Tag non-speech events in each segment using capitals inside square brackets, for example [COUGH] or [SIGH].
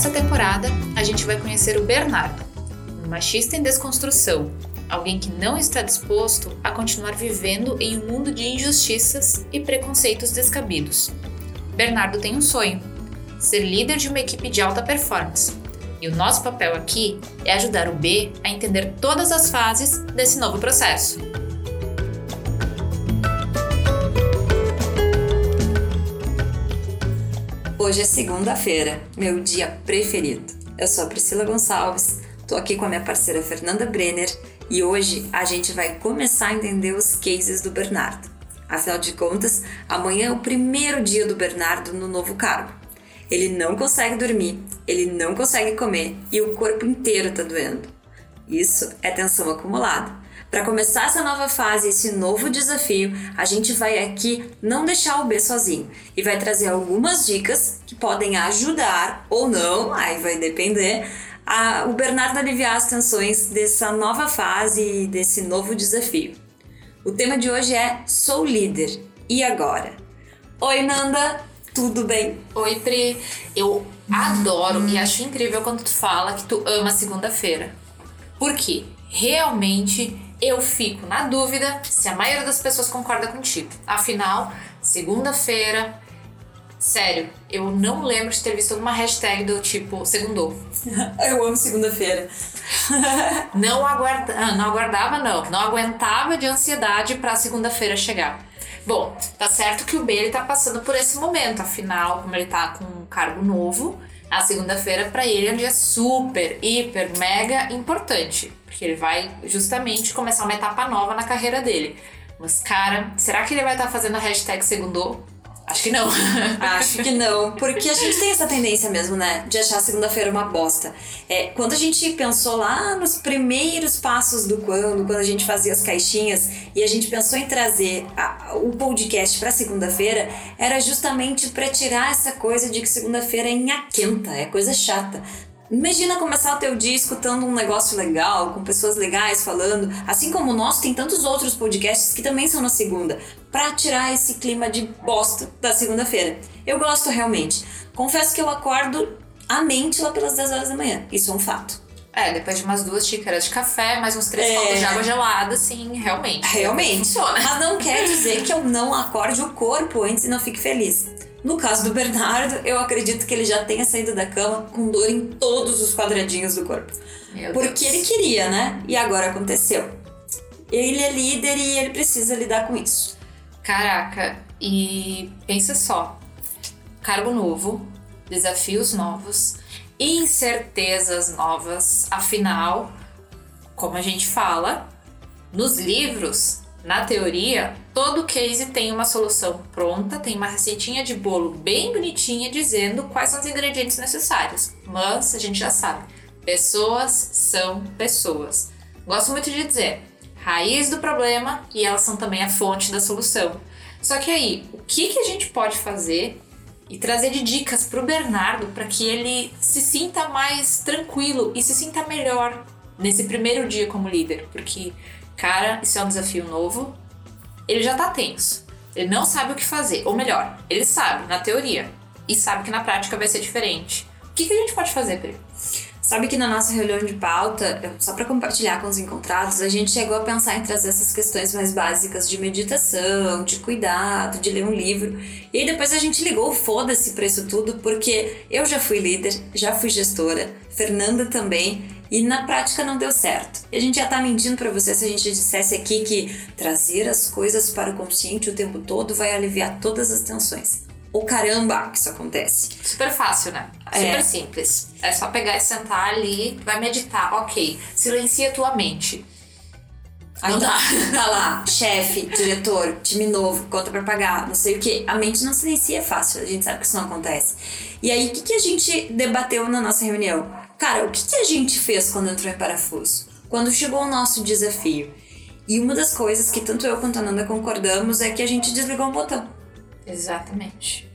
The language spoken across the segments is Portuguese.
nessa temporada a gente vai conhecer o Bernardo, um machista em desconstrução, alguém que não está disposto a continuar vivendo em um mundo de injustiças e preconceitos descabidos. Bernardo tem um sonho: ser líder de uma equipe de alta performance. E o nosso papel aqui é ajudar o B a entender todas as fases desse novo processo. Hoje é segunda-feira, meu dia preferido. Eu sou a Priscila Gonçalves, tô aqui com a minha parceira Fernanda Brenner e hoje a gente vai começar a entender os cases do Bernardo. Afinal de contas, amanhã é o primeiro dia do Bernardo no novo cargo. Ele não consegue dormir, ele não consegue comer e o corpo inteiro tá doendo. Isso é tensão acumulada. Para começar essa nova fase, esse novo desafio, a gente vai aqui não deixar o B sozinho e vai trazer algumas dicas que podem ajudar ou não, aí vai depender, a, o Bernardo aliviar as tensões dessa nova fase e desse novo desafio. O tema de hoje é Sou líder. E agora? Oi, Nanda! Tudo bem? Oi, Pri. Eu adoro e acho incrível quando tu fala que tu ama segunda-feira. Por quê? Realmente eu fico na dúvida se a maioria das pessoas concorda contigo. Afinal, segunda-feira, sério, eu não lembro de ter visto uma hashtag do tipo segundou. [LAUGHS] eu amo segunda-feira. [LAUGHS] não, aguarda, ah, não aguardava, não. Não aguentava de ansiedade para segunda-feira chegar. Bom, tá certo que o B ele tá passando por esse momento, afinal, como ele tá com um cargo novo, a segunda-feira para ele é um dia super, hiper, mega importante, porque ele vai justamente começar uma etapa nova na carreira dele. Mas, cara, será que ele vai estar tá fazendo a hashtag segundou? Acho que não. [LAUGHS] Acho que não. Porque a gente tem essa tendência mesmo, né? De achar segunda-feira uma bosta. É, quando a gente pensou lá nos primeiros passos do quando, quando a gente fazia as caixinhas e a gente pensou em trazer a, o podcast para segunda-feira, era justamente para tirar essa coisa de que segunda-feira é inhaquenta, é coisa chata. Imagina começar o teu dia escutando um negócio legal, com pessoas legais falando, assim como o nosso, tem tantos outros podcasts que também são na segunda, para tirar esse clima de bosta da segunda-feira. Eu gosto realmente. Confesso que eu acordo a mente lá pelas 10 horas da manhã, isso é um fato. É, depois de umas duas xícaras de café, mais uns três é... copos de água gelada, sim, realmente. Realmente. Funciona. Mas não quer dizer que eu não acorde o corpo antes e não fique feliz. No caso do Bernardo, eu acredito que ele já tenha saído da cama com dor em todos os quadradinhos do corpo. Meu Porque Deus. ele queria, né? E agora aconteceu. Ele é líder e ele precisa lidar com isso. Caraca, e pensa só: cargo novo, desafios novos, incertezas novas. Afinal, como a gente fala, nos livros na teoria, todo case tem uma solução pronta, tem uma receitinha de bolo bem bonitinha dizendo quais são os ingredientes necessários. Mas a gente já sabe, pessoas são pessoas. Gosto muito de dizer, raiz do problema e elas são também a fonte da solução. Só que aí, o que, que a gente pode fazer e trazer de dicas para o Bernardo para que ele se sinta mais tranquilo e se sinta melhor nesse primeiro dia como líder? Porque Cara, isso é um desafio novo. Ele já tá tenso. Ele não sabe o que fazer. Ou melhor, ele sabe, na teoria. E sabe que na prática vai ser diferente. O que, que a gente pode fazer, Pri? Sabe que na nossa reunião de pauta, só para compartilhar com os encontrados, a gente chegou a pensar em trazer essas questões mais básicas de meditação, de cuidado, de ler um livro. E aí depois a gente ligou foda-se para isso tudo, porque eu já fui líder, já fui gestora, Fernanda também, e na prática não deu certo. E a gente já tá mentindo para você se a gente dissesse aqui que trazer as coisas para o consciente o tempo todo vai aliviar todas as tensões. O caramba que isso acontece. Super fácil, né? Super é. simples. É só pegar e sentar ali, vai meditar. Ok, silencia tua mente. Aí tá, [LAUGHS] tá lá, chefe, diretor, time novo, conta pra pagar, não sei o que. A mente não silencia é fácil, a gente sabe que isso não acontece. E aí, o que, que a gente debateu na nossa reunião? Cara, o que, a gente fez quando entrou em parafuso? Quando chegou o nosso desafio? E uma das coisas que tanto eu quanto a Nanda concordamos é que a gente desligou um botão. Exatamente.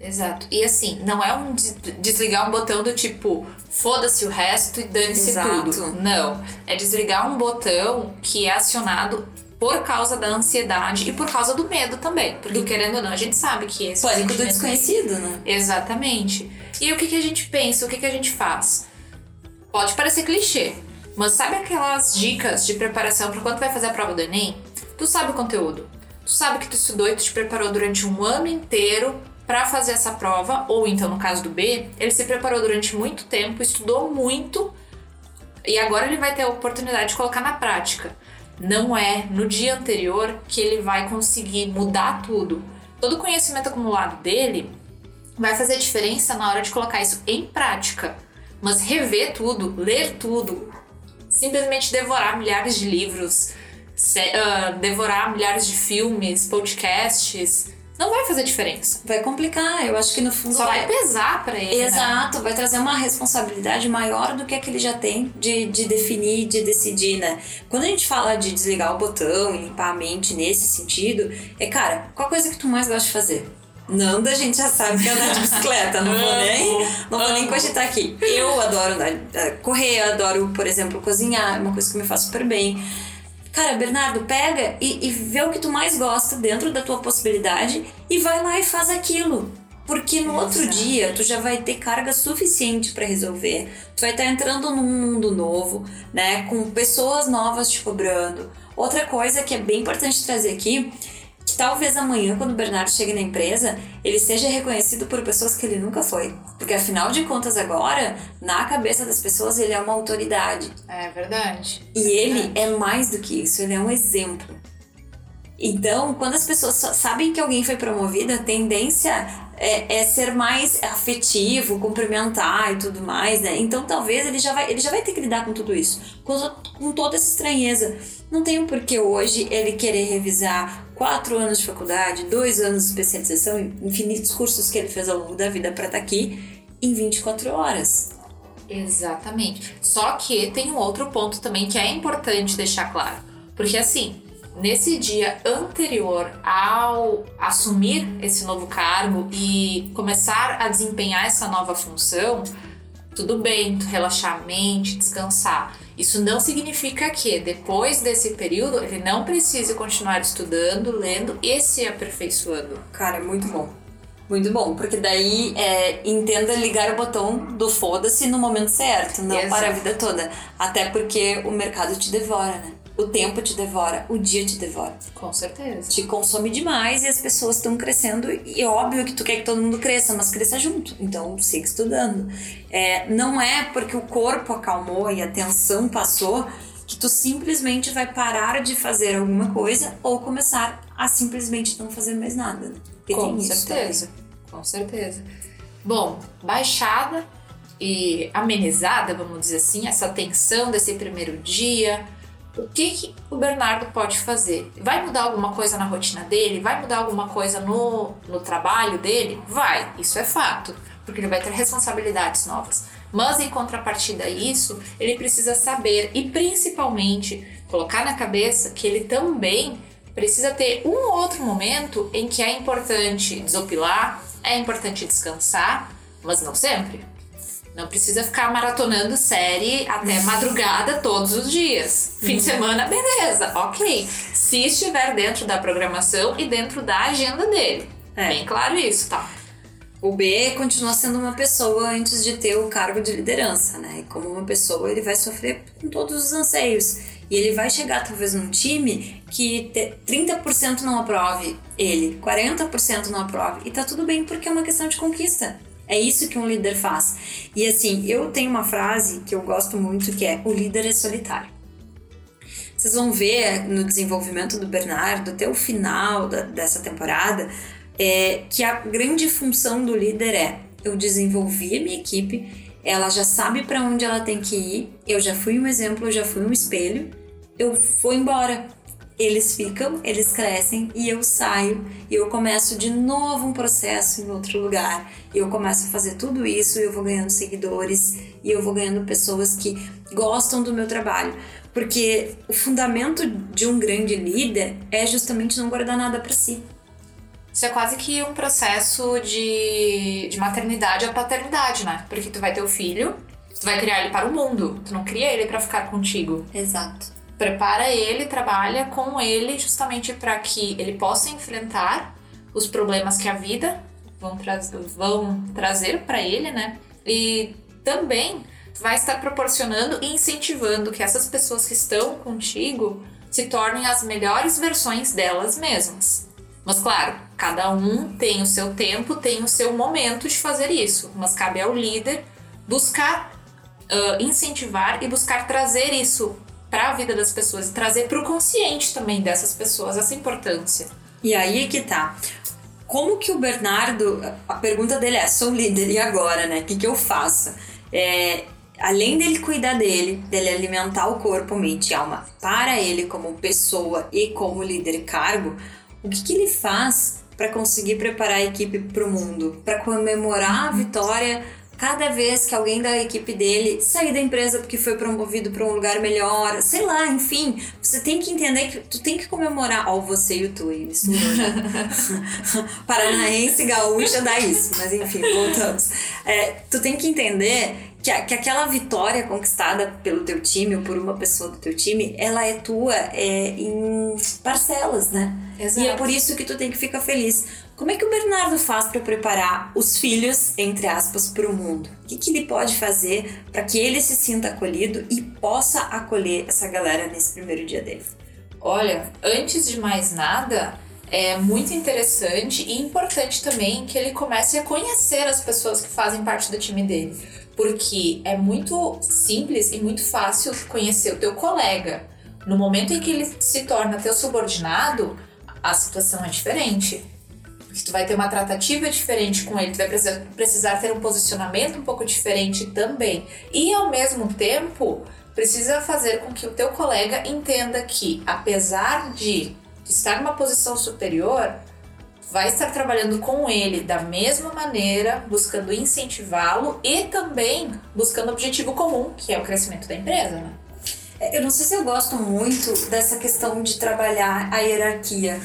Exato. E assim, não é um desligar um botão do tipo, foda-se o resto e dane-se tudo. Não. É desligar um botão que é acionado por causa da ansiedade e por causa do medo também. Porque, querendo ou não, a gente sabe que esse. Pânico do desconhecido, né? Exatamente. E o que, que a gente pensa, o que, que a gente faz? Pode parecer clichê, mas sabe aquelas dicas de preparação para quando vai fazer a prova do Enem? Tu sabe o conteúdo. Tu sabe que tu estudou e tu te preparou durante um ano inteiro para fazer essa prova, ou então no caso do B, ele se preparou durante muito tempo, estudou muito e agora ele vai ter a oportunidade de colocar na prática. Não é no dia anterior que ele vai conseguir mudar tudo. Todo o conhecimento acumulado dele vai fazer diferença na hora de colocar isso em prática. Mas rever tudo, ler tudo, simplesmente devorar milhares de livros, se- ah, devorar milhares de filmes, podcasts, não vai fazer diferença. Vai complicar, eu acho que no fundo Só vai pesar pra ele. né? Exato, vai trazer uma responsabilidade maior do que a que ele já tem de, de definir, de decidir, né? Quando a gente fala de desligar o botão e limpar a mente nesse sentido, é cara, qual coisa que tu mais gosta de fazer? Nanda, a gente já sabe que é andar de bicicleta, não vou nem, não vou nem cogitar aqui. Eu adoro andar, eh, correr, adoro, por exemplo, cozinhar, é uma coisa que me faz super bem. Cara, Bernardo, pega e, e vê o que tu mais gosta dentro da tua possibilidade e vai lá e faz aquilo. Porque no outro Exato. dia tu já vai ter carga suficiente pra resolver. Tu vai estar entrando num mundo novo, né? Com pessoas novas te cobrando. Outra coisa que é bem importante trazer aqui, talvez amanhã, quando o Bernardo chegue na empresa, ele seja reconhecido por pessoas que ele nunca foi. Porque afinal de contas, agora, na cabeça das pessoas, ele é uma autoridade. É verdade. E ele é mais do que isso, ele é um exemplo. Então, quando as pessoas sabem que alguém foi promovido, a tendência é, é ser mais afetivo, cumprimentar e tudo mais, né? Então, talvez ele já vai, ele já vai ter que lidar com tudo isso, com, com toda essa estranheza. Não tem um porquê hoje ele querer revisar quatro anos de faculdade, dois anos de especialização, infinitos cursos que ele fez ao longo da vida para estar aqui em 24 horas. Exatamente. Só que tem um outro ponto também que é importante deixar claro. Porque assim, nesse dia anterior ao assumir esse novo cargo e começar a desempenhar essa nova função, tudo bem, tu relaxar a mente, descansar. Isso não significa que depois desse período ele não precise continuar estudando, lendo e se aperfeiçoando. Cara, é muito bom. Muito bom, porque daí é, entenda ligar o botão do foda-se no momento certo, não Exato. para a vida toda. Até porque o mercado te devora, né? O tempo te devora, o dia te devora. Com certeza. Te consome demais e as pessoas estão crescendo. E é óbvio que tu quer que todo mundo cresça, mas cresça junto. Então siga estudando. É, não é porque o corpo acalmou e a tensão passou que tu simplesmente vai parar de fazer alguma coisa ou começar a simplesmente não fazer mais nada. né? Com tem isso certeza, com certeza. Bom, baixada e amenizada, vamos dizer assim, essa tensão desse primeiro dia. O que, que o Bernardo pode fazer? Vai mudar alguma coisa na rotina dele? Vai mudar alguma coisa no, no trabalho dele? Vai, isso é fato, porque ele vai ter responsabilidades novas. Mas em contrapartida a isso, ele precisa saber e principalmente colocar na cabeça que ele também precisa ter um ou outro momento em que é importante desopilar, é importante descansar, mas não sempre. Não precisa ficar maratonando série até madrugada todos os dias. Fim de semana, beleza, ok. Se estiver dentro da programação e dentro da agenda dele. É. Bem claro isso, tá? O B continua sendo uma pessoa antes de ter o cargo de liderança, né? E como uma pessoa, ele vai sofrer com todos os anseios. E ele vai chegar talvez num time que te- 30% não aprove ele, 40% não aprove. E tá tudo bem porque é uma questão de conquista. É isso que um líder faz. E assim, eu tenho uma frase que eu gosto muito que é: o líder é solitário. Vocês vão ver no desenvolvimento do Bernardo até o final da- dessa temporada é, que a grande função do líder é: eu desenvolvi a minha equipe, ela já sabe para onde ela tem que ir, eu já fui um exemplo, eu já fui um espelho, eu vou embora. Eles ficam, eles crescem e eu saio e eu começo de novo um processo em outro lugar. E eu começo a fazer tudo isso e eu vou ganhando seguidores e eu vou ganhando pessoas que gostam do meu trabalho. Porque o fundamento de um grande líder é justamente não guardar nada para si. Isso é quase que um processo de, de maternidade a paternidade, né? Porque tu vai ter o filho, tu vai criar ele para o mundo, tu não cria ele para ficar contigo. Exato. Prepara ele, trabalha com ele justamente para que ele possa enfrentar os problemas que a vida vão, tra vão trazer para ele, né? E também vai estar proporcionando e incentivando que essas pessoas que estão contigo se tornem as melhores versões delas mesmas. Mas claro, cada um tem o seu tempo, tem o seu momento de fazer isso, mas cabe ao líder buscar uh, incentivar e buscar trazer isso para a vida das pessoas e trazer para o consciente também dessas pessoas essa importância. E aí é que tá. Como que o Bernardo, a pergunta dele é: sou líder e agora, né? O que, que eu faço? É, além dele cuidar dele, dele alimentar o corpo, mente e alma para ele como pessoa e como líder cargo, o que, que ele faz para conseguir preparar a equipe para o mundo, para comemorar a vitória cada vez que alguém da equipe dele sair da empresa porque foi promovido para um lugar melhor, sei lá, enfim, você tem que entender que tu tem que comemorar, ó, você e o tu, misturou [LAUGHS] Paranaense, gaúcha, dá isso, mas enfim, voltamos. É, tu tem que entender que, que aquela vitória conquistada pelo teu time ou por uma pessoa do teu time, ela é tua é, em parcelas, né? Exato. E é por isso que tu tem que ficar feliz. Como é que o Bernardo faz para preparar os filhos, entre aspas, para o mundo? O que, que ele pode fazer para que ele se sinta acolhido e possa acolher essa galera nesse primeiro dia dele? Olha, antes de mais nada, é muito interessante e importante também que ele comece a conhecer as pessoas que fazem parte do time dele. Porque é muito simples e muito fácil conhecer o teu colega. No momento em que ele se torna teu subordinado, a situação é diferente que tu vai ter uma tratativa diferente com ele, tu vai precisar, precisar ter um posicionamento um pouco diferente também. E ao mesmo tempo, precisa fazer com que o teu colega entenda que, apesar de estar numa posição superior, vai estar trabalhando com ele da mesma maneira, buscando incentivá-lo e também buscando o objetivo comum, que é o crescimento da empresa, né? É, eu não sei se eu gosto muito dessa questão de trabalhar a hierarquia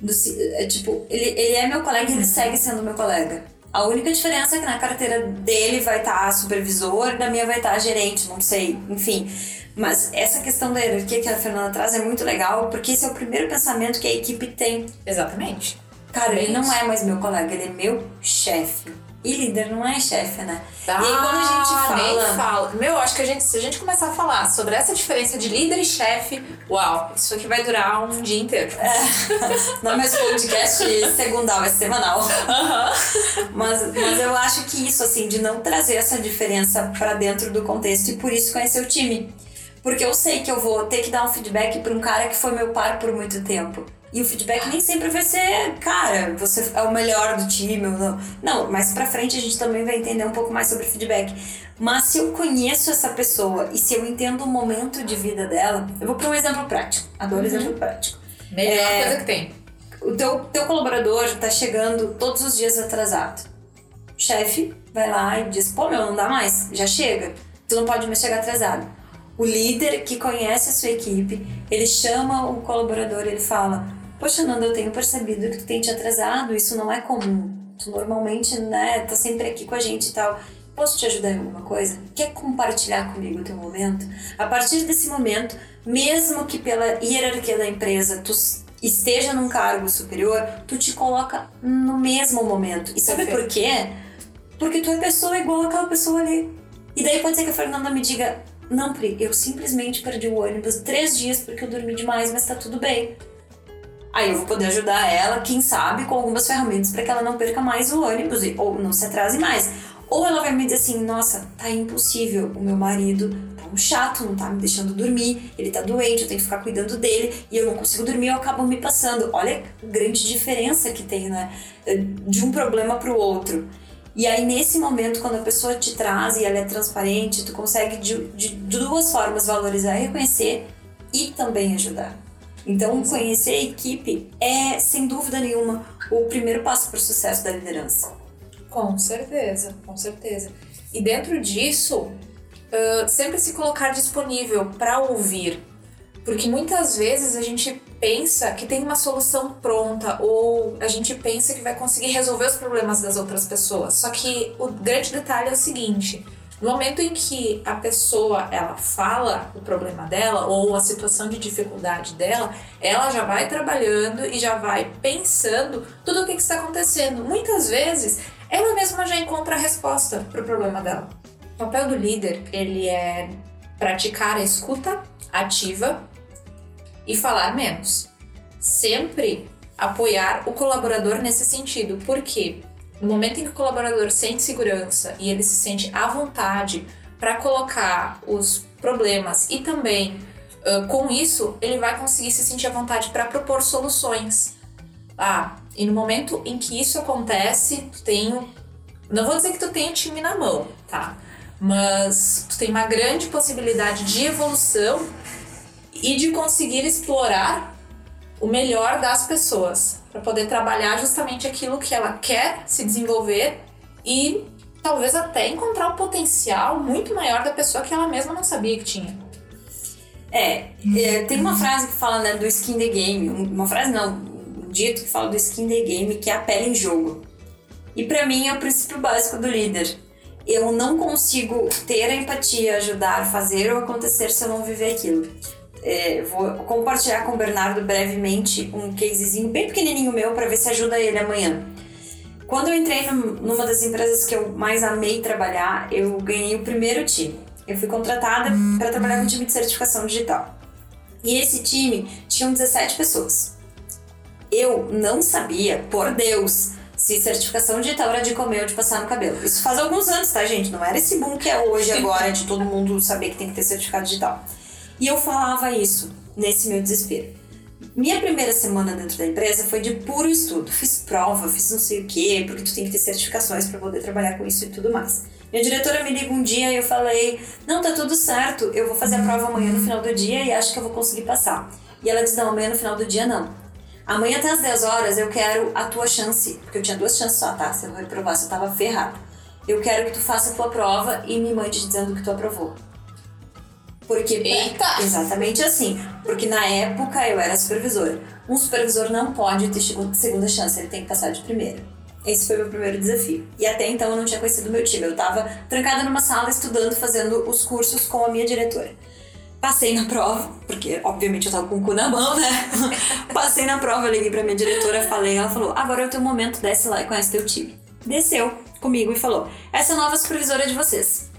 do, é, tipo, ele, ele é meu colega e ele segue sendo meu colega. A única diferença é que na carteira dele vai estar tá supervisor, da minha vai estar tá gerente, não sei, enfim. Mas essa questão da hierarquia que a Fernanda traz é muito legal, porque esse é o primeiro pensamento que a equipe tem. Exatamente. Cara, ele não é mais meu colega, ele é meu chefe. E líder não é chefe, né? Ah, e aí quando a gente ah, fala. Nem fala. Meu, acho que a gente, se a gente começar a falar sobre essa diferença de líder e chefe, uau, isso aqui vai durar um dia inteiro. É. [LAUGHS] Não é mais podcast segundal, é semanal. Uhum. Mas, mas eu acho que isso, assim, de não trazer essa diferença para dentro do contexto e por isso conhecer o time. Porque eu sei que eu vou ter que dar um feedback para um cara que foi meu par por muito tempo. E o feedback nem sempre vai ser, cara, você é o melhor do time ou não. Não, mais pra frente a gente também vai entender um pouco mais sobre feedback. Mas se eu conheço essa pessoa e se eu entendo o momento de vida dela, eu vou para um exemplo prático. Adoro uhum. exemplo prático. Melhor é, coisa que tem. O teu, teu colaborador tá chegando todos os dias atrasado. O chefe vai lá e diz: pô, meu, não dá mais, já chega. Tu não pode mais chegar atrasado. O líder que conhece a sua equipe, ele chama o colaborador, ele fala: Poxa, Nanda, eu tenho percebido que tu tem te atrasado, isso não é comum. Tu normalmente, né, tá sempre aqui com a gente e tal. Posso te ajudar em alguma coisa? Quer compartilhar comigo o teu momento? A partir desse momento, mesmo que pela hierarquia da empresa tu esteja num cargo superior, tu te coloca no mesmo momento. E sabe Perfeito. por quê? Porque tu é pessoa igual aquela pessoa ali. E daí pode ser que a Fernanda me diga: Não, Pri, eu simplesmente perdi o ônibus três dias porque eu dormi demais, mas tá tudo bem. Aí eu vou poder ajudar ela, quem sabe, com algumas ferramentas para que ela não perca mais o ônibus ou não se atrase mais. Ou ela vai me dizer assim: nossa, tá impossível, o meu marido tá um chato, não tá me deixando dormir, ele tá doente, eu tenho que ficar cuidando dele e eu não consigo dormir, eu acabo me passando. Olha a grande diferença que tem, né? De um problema pro outro. E aí, nesse momento, quando a pessoa te traz e ela é transparente, tu consegue de, de duas formas valorizar reconhecer e também ajudar. Então, conhecer a equipe é, sem dúvida nenhuma, o primeiro passo para o sucesso da liderança. Com certeza, com certeza. E dentro disso, uh, sempre se colocar disponível para ouvir. Porque muitas vezes a gente pensa que tem uma solução pronta ou a gente pensa que vai conseguir resolver os problemas das outras pessoas. Só que o grande detalhe é o seguinte: No momento em que a pessoa ela fala o problema dela ou a situação de dificuldade dela, ela já vai trabalhando e já vai pensando tudo o que, está acontecendo. Muitas vezes ela mesma já encontra a resposta para o problema dela. O papel do líder ele é praticar a escuta ativa e falar menos. Sempre apoiar o colaborador nesse sentido, porque no momento em que o colaborador sente segurança e ele se sente à vontade para colocar os problemas e também uh, com isso ele vai conseguir se sentir à vontade para propor soluções. Ah, e no momento em que isso acontece, tu tem, não vou dizer que tu tem time na mão, tá? Mas tu tem uma grande possibilidade de evolução e de conseguir explorar o melhor das pessoas para poder trabalhar justamente aquilo que ela quer se desenvolver e talvez até encontrar um potencial muito maior da pessoa que ela mesma não sabia que tinha. É, é tem uma frase que fala né, do skin the game, uma frase não, um dito que fala do skin the game, que é a pele em jogo. E para mim é o princípio básico do líder. Eu não consigo ter a empatia, ajudar, fazer ou acontecer se eu não viver aquilo é, vou compartilhar com o Bernardo brevemente um casezinho bem pequenininho meu para ver se ajuda ele amanhã. Quando eu entrei numa das empresas que eu mais amei trabalhar, eu ganhei o primeiro time. Eu fui contratada para trabalhar com time de certificação digital. E esse time tinha 17 pessoas. Eu não sabia, por Deus, se certificação digital era de comer ou de passar no cabelo. Isso faz alguns anos, tá, gente? Não era esse boom que é hoje, agora, de todo mundo saber que tem que ter certificado digital. E eu falava isso nesse meu desespero. Minha primeira semana dentro da empresa foi de puro estudo. Fiz prova, fiz não sei o quê, porque tu tem que ter certificações para poder trabalhar com isso e tudo mais. Minha diretora me liga um dia e eu falei: Não, tá tudo certo, eu vou fazer a prova amanhã no final do dia e acho que eu vou conseguir passar. E ela diz: Não, amanhã no final do dia não. Amanhã até às 10 horas eu quero a tua chance, porque eu tinha duas chances só, tá? Se eu vou reprovar, se eu tava ferrada. Eu quero que tu faça a tua prova e me mande dizendo que tu aprovou. Porque, Eita! Exatamente assim. Porque na época eu era supervisora. Um supervisor não pode ter segunda chance, ele tem que passar de primeira. Esse foi meu primeiro desafio. E até então eu não tinha conhecido meu time. Eu estava trancada numa sala estudando, fazendo os cursos com a minha diretora. Passei na prova, porque obviamente eu tava com o cu na mão, né? [LAUGHS] Passei na prova, liguei pra minha diretora, falei, ela falou: agora é o teu momento, desce lá e conhece teu time. Desceu comigo e falou: essa é a nova supervisora de vocês.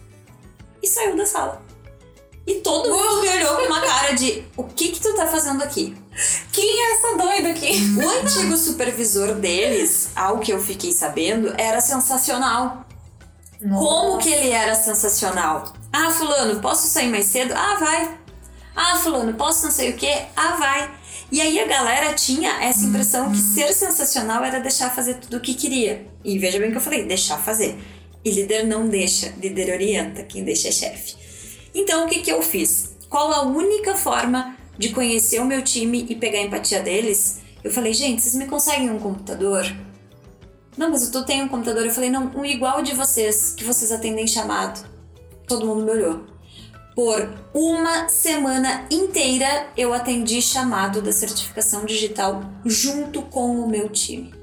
E saiu da sala. E todo mundo me olhou com uma cara de: o que que tu tá fazendo aqui? Quem é essa doida aqui? O antigo supervisor deles, ao que eu fiquei sabendo, era sensacional. Nossa. Como que ele era sensacional? Ah, fulano, posso sair mais cedo? Ah, vai. Ah, fulano, posso não sei o que? Ah, vai. E aí a galera tinha essa impressão que ser sensacional era deixar fazer tudo o que queria. E veja bem o que eu falei, deixar fazer. E líder não deixa, líder orienta, quem deixa é chefe. Então, o que, que eu fiz? Qual a única forma de conhecer o meu time e pegar a empatia deles? Eu falei, gente, vocês me conseguem um computador? Não, mas eu tenho um computador. Eu falei, não, um igual de vocês, que vocês atendem chamado. Todo mundo me olhou. Por uma semana inteira eu atendi chamado da certificação digital junto com o meu time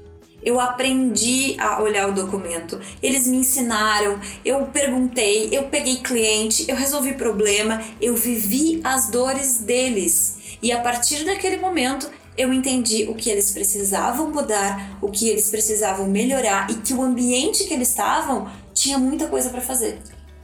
eu aprendi a olhar o documento, eles me ensinaram, eu perguntei, eu peguei cliente, eu resolvi problema, eu vivi as dores deles. E a partir daquele momento, eu entendi o que eles precisavam mudar, o que eles precisavam melhorar e que o ambiente que eles estavam tinha muita coisa para fazer.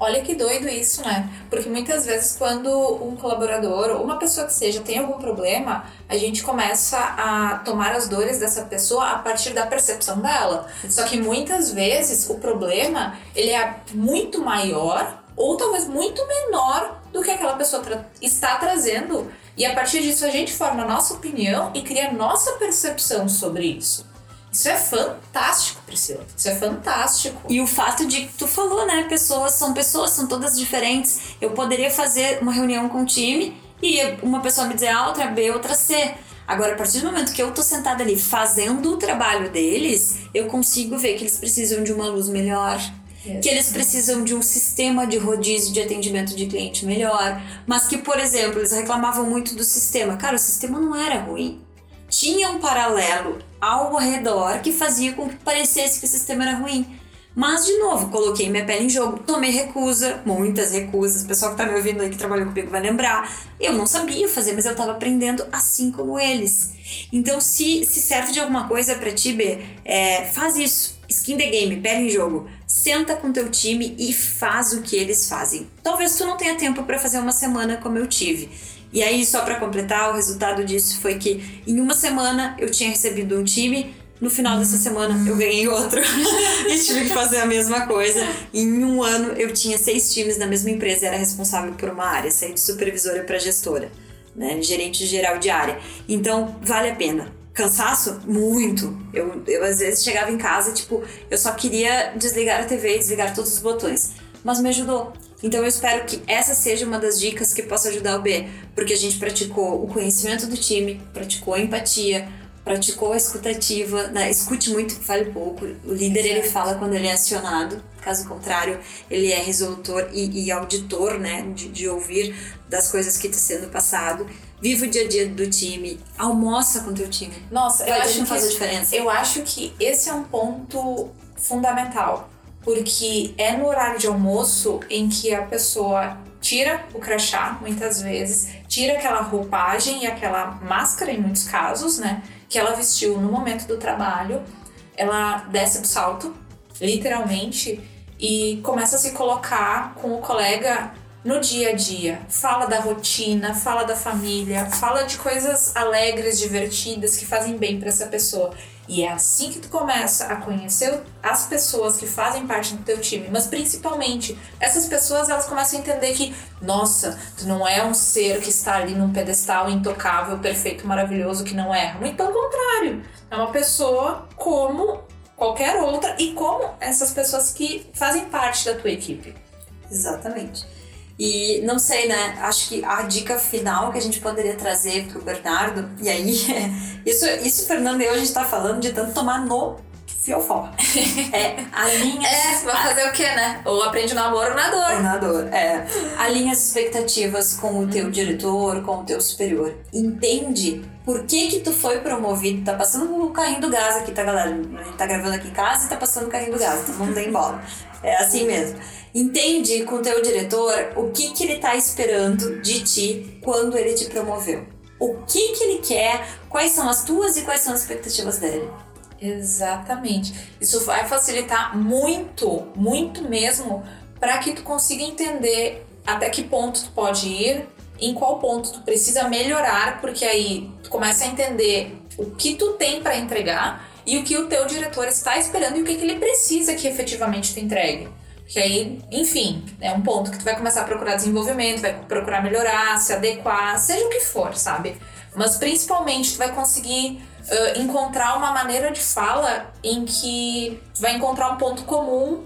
Olha que doido isso, né? Porque muitas vezes quando um colaborador ou uma pessoa que seja tem algum problema, a gente começa a tomar as dores dessa pessoa a partir da percepção dela. Só que muitas vezes o problema, ele é muito maior ou talvez muito menor do que aquela pessoa tra está trazendo. E a partir disso a gente forma a nossa opinião e cria a nossa percepção sobre isso. Isso é fantástico, Priscila. Isso é fantástico. E o fato de que tu falou, né? Pessoas são pessoas, são todas diferentes. Eu poderia fazer uma reunião com o time e uma pessoa me dizer A, outra B, outra C. Agora, a partir do momento que eu tô sentada ali fazendo o trabalho deles, eu consigo ver que eles precisam de uma luz melhor, que eles precisam de um sistema de rodízio de atendimento de cliente melhor, mas que, por exemplo, eles reclamavam muito do sistema. Cara, o sistema não era ruim tinha um paralelo ao redor que fazia com que parecesse que o sistema era ruim. Mas, de novo, coloquei minha pele em jogo, tomei recusa, muitas recusas. O pessoal que tá me ouvindo aí que trabalhou comigo vai lembrar. Eu não sabia fazer, mas eu tava aprendendo assim como eles. Então, se, se serve de alguma coisa para ti, B, é, faz isso. Skin the game, pele em jogo. Senta com teu time e faz o que eles fazem. Talvez tu não tenha tempo para fazer uma semana como eu tive. E aí, só para completar, o resultado disso foi que em uma semana eu tinha recebido um time no final dessa semana eu ganhei outro [LAUGHS] e tive que fazer a mesma coisa. Em um ano eu tinha seis times na mesma empresa e era responsável por uma área, saí de supervisora para gestora, né, gerente geral de área. Então vale a pena. Cansaço? Muito. Eu, eu às vezes chegava em casa tipo, eu só queria desligar a TV e desligar todos os botões. Mas me ajudou. Então eu espero que essa seja uma das dicas que possa ajudar o B, porque a gente praticou o conhecimento do time, praticou a empatia, praticou a escutativa, né? escute muito, fale pouco. O líder ele fala quando ele é acionado, caso contrário, ele é resolutor e, e auditor, né, de, de, ouvir das coisas que está sendo passado. Viva o dia a dia do time, almoça com o teu time. Nossa, eu acho que faz a diferença. Eu acho que esse é um ponto fundamental, porque é no horário de almoço em que a pessoa tira o crachá, muitas vezes, tira aquela roupagem e aquela máscara, em muitos casos, né? que ela vestiu no momento do trabalho, ela desce do salto, literalmente, e começa a se colocar com o colega no dia a dia. Fala da rotina, fala da família, fala de coisas alegres, divertidas que fazem bem para essa pessoa. E é assim que tu começa a conhecer as pessoas que fazem parte do teu time, mas principalmente essas pessoas elas começam a entender que, nossa, tu não é um ser que está ali num pedestal intocável, perfeito, maravilhoso, que não erra. Muito pelo contrário, é uma pessoa como qualquer outra e como essas pessoas que fazem parte da tua equipe. Exatamente. E não sei, né? Acho que a dica final que a gente poderia trazer pro Bernardo, e aí, [LAUGHS] isso, isso Fernando e eu, a gente tá falando de tanto tomar no fiofó. [LAUGHS] É, alinha. É, vai fazer o quê, né? Ou aprende no amor ou na dor. Ou na dor, é. Alinha as expectativas com o teu diretor, com o teu superior. Entende por que que tu foi promovido. Tá passando o carrinho do gás aqui, tá, galera? A gente tá gravando aqui em casa e tá passando o carrinho do gás, então não tem bola. É assim mesmo. Entende com o teu diretor o que, que ele está esperando de ti quando ele te promoveu. O que, que ele quer, quais são as tuas e quais são as expectativas dele. Exatamente. Isso vai facilitar muito, muito mesmo, para que tu consiga entender até que ponto tu pode ir, em qual ponto tu precisa melhorar, porque aí tu começa a entender o que tu tem para entregar e o que o teu diretor está esperando e o que, que ele precisa que efetivamente tu entregue. Que aí, enfim, é um ponto que tu vai começar a procurar desenvolvimento, vai procurar melhorar, se adequar, seja o que for, sabe? Mas principalmente tu vai conseguir uh, encontrar uma maneira de fala em que tu vai encontrar um ponto comum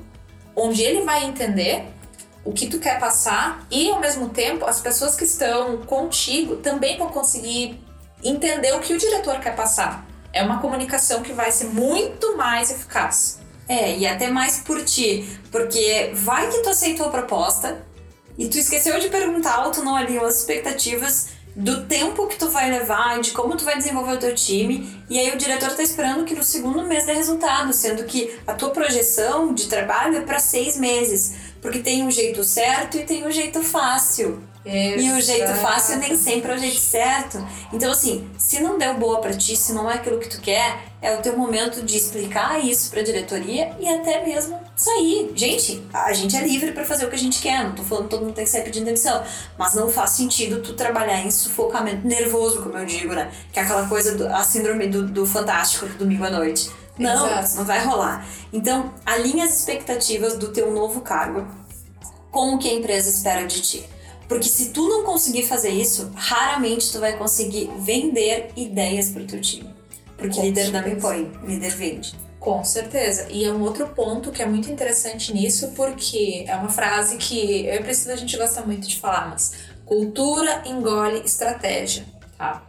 onde ele vai entender o que tu quer passar e ao mesmo tempo as pessoas que estão contigo também vão conseguir entender o que o diretor quer passar. É uma comunicação que vai ser muito mais eficaz. É, e até mais por ti. Porque vai que tu aceitou a proposta e tu esqueceu de perguntar ou tu não alinhou as expectativas do tempo que tu vai levar, de como tu vai desenvolver o teu time, e aí o diretor tá esperando que no segundo mês dê resultado, sendo que a tua projeção de trabalho é para seis meses, porque tem um jeito certo e tem um jeito fácil. Exato. E o jeito fácil nem sempre é o jeito certo. Então, assim, se não deu boa para ti, se não é aquilo que tu quer, é o teu momento de explicar isso pra diretoria e até mesmo sair. Gente, a gente é livre para fazer o que a gente quer. Não tô falando que todo mundo tem que sair pedindo demissão. Mas não faz sentido tu trabalhar em sufocamento nervoso, como eu digo, né? Que é aquela coisa, do, a síndrome do, do fantástico domingo à noite. Não, Exato. não vai rolar. Então, alinhe as expectativas do teu novo cargo com o que a empresa espera de ti. Porque se tu não conseguir fazer isso, raramente tu vai conseguir vender ideias para o teu time. Porque Com líder certeza. não impõe, líder vende. Com certeza. E é um outro ponto que é muito interessante nisso, porque é uma frase que eu e Priscila a gente gosta muito de falar, mas cultura engole estratégia, tá?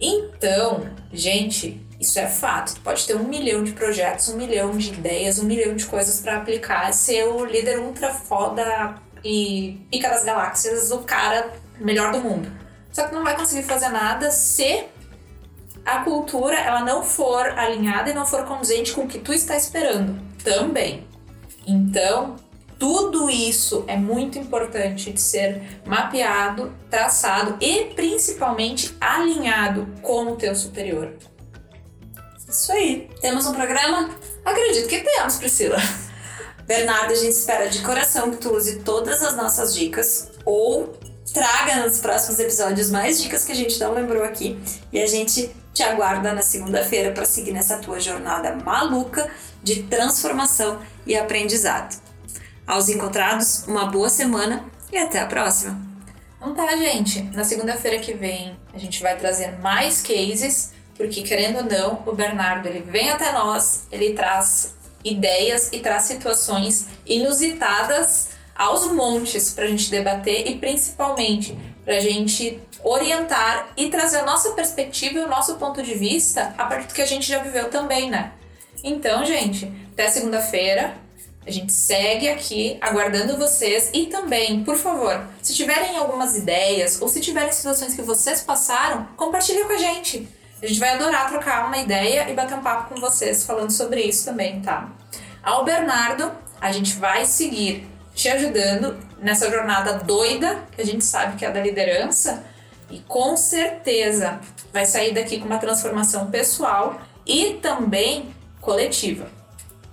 Então, gente, isso é fato. Tu pode ter um milhão de projetos, um milhão de ideias, um milhão de coisas para aplicar, ser o líder ultra foda e pica das galáxias, o cara melhor do mundo. Só que não vai conseguir fazer nada se a cultura ela não for alinhada e não for condizente com o que tu está esperando também. Então, tudo isso é muito importante de ser mapeado, traçado e principalmente alinhado com o teu superior. Isso aí. Temos um programa? Acredito que temos, Priscila. Bernardo, a gente espera de coração que tu use todas as nossas dicas ou traga nos próximos episódios mais dicas que a gente não lembrou aqui e a gente te aguarda na segunda-feira para seguir nessa tua jornada maluca de transformação e aprendizado. Aos encontrados, uma boa semana e até a próxima. Então tá, gente. Na segunda-feira que vem a gente vai trazer mais cases, porque querendo ou não, o Bernardo ele vem até nós, ele traz ideias e traz situações inusitadas aos montes para a gente debater e principalmente para a gente orientar e trazer a nossa perspectiva e o nosso ponto de vista a partir do que a gente já viveu também, né? Então, gente, até segunda-feira. A gente segue aqui aguardando vocês e também, por favor, se tiverem algumas ideias ou se tiverem situações que vocês passaram, compartilhe com a gente. A gente vai adorar trocar uma ideia e bater um papo com vocês falando sobre isso também, tá? Ao Bernardo, a gente vai seguir te ajudando nessa jornada doida, que a gente sabe que é da liderança, e com certeza vai sair daqui com uma transformação pessoal e também coletiva.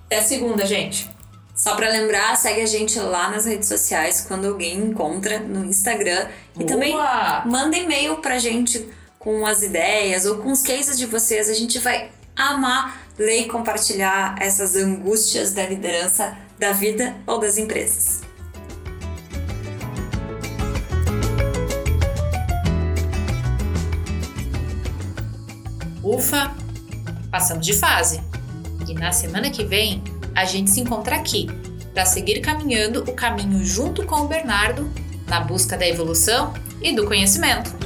Até segunda, gente! Só para lembrar, segue a gente lá nas redes sociais quando alguém encontra no Instagram. E Boa! também manda e-mail pra gente com as ideias ou com os cases de vocês. A gente vai amar ler e compartilhar essas angústias da liderança da vida ou das empresas. Ufa! Passamos de fase. E na semana que vem a gente se encontra aqui para seguir caminhando o caminho junto com o Bernardo na busca da evolução e do conhecimento.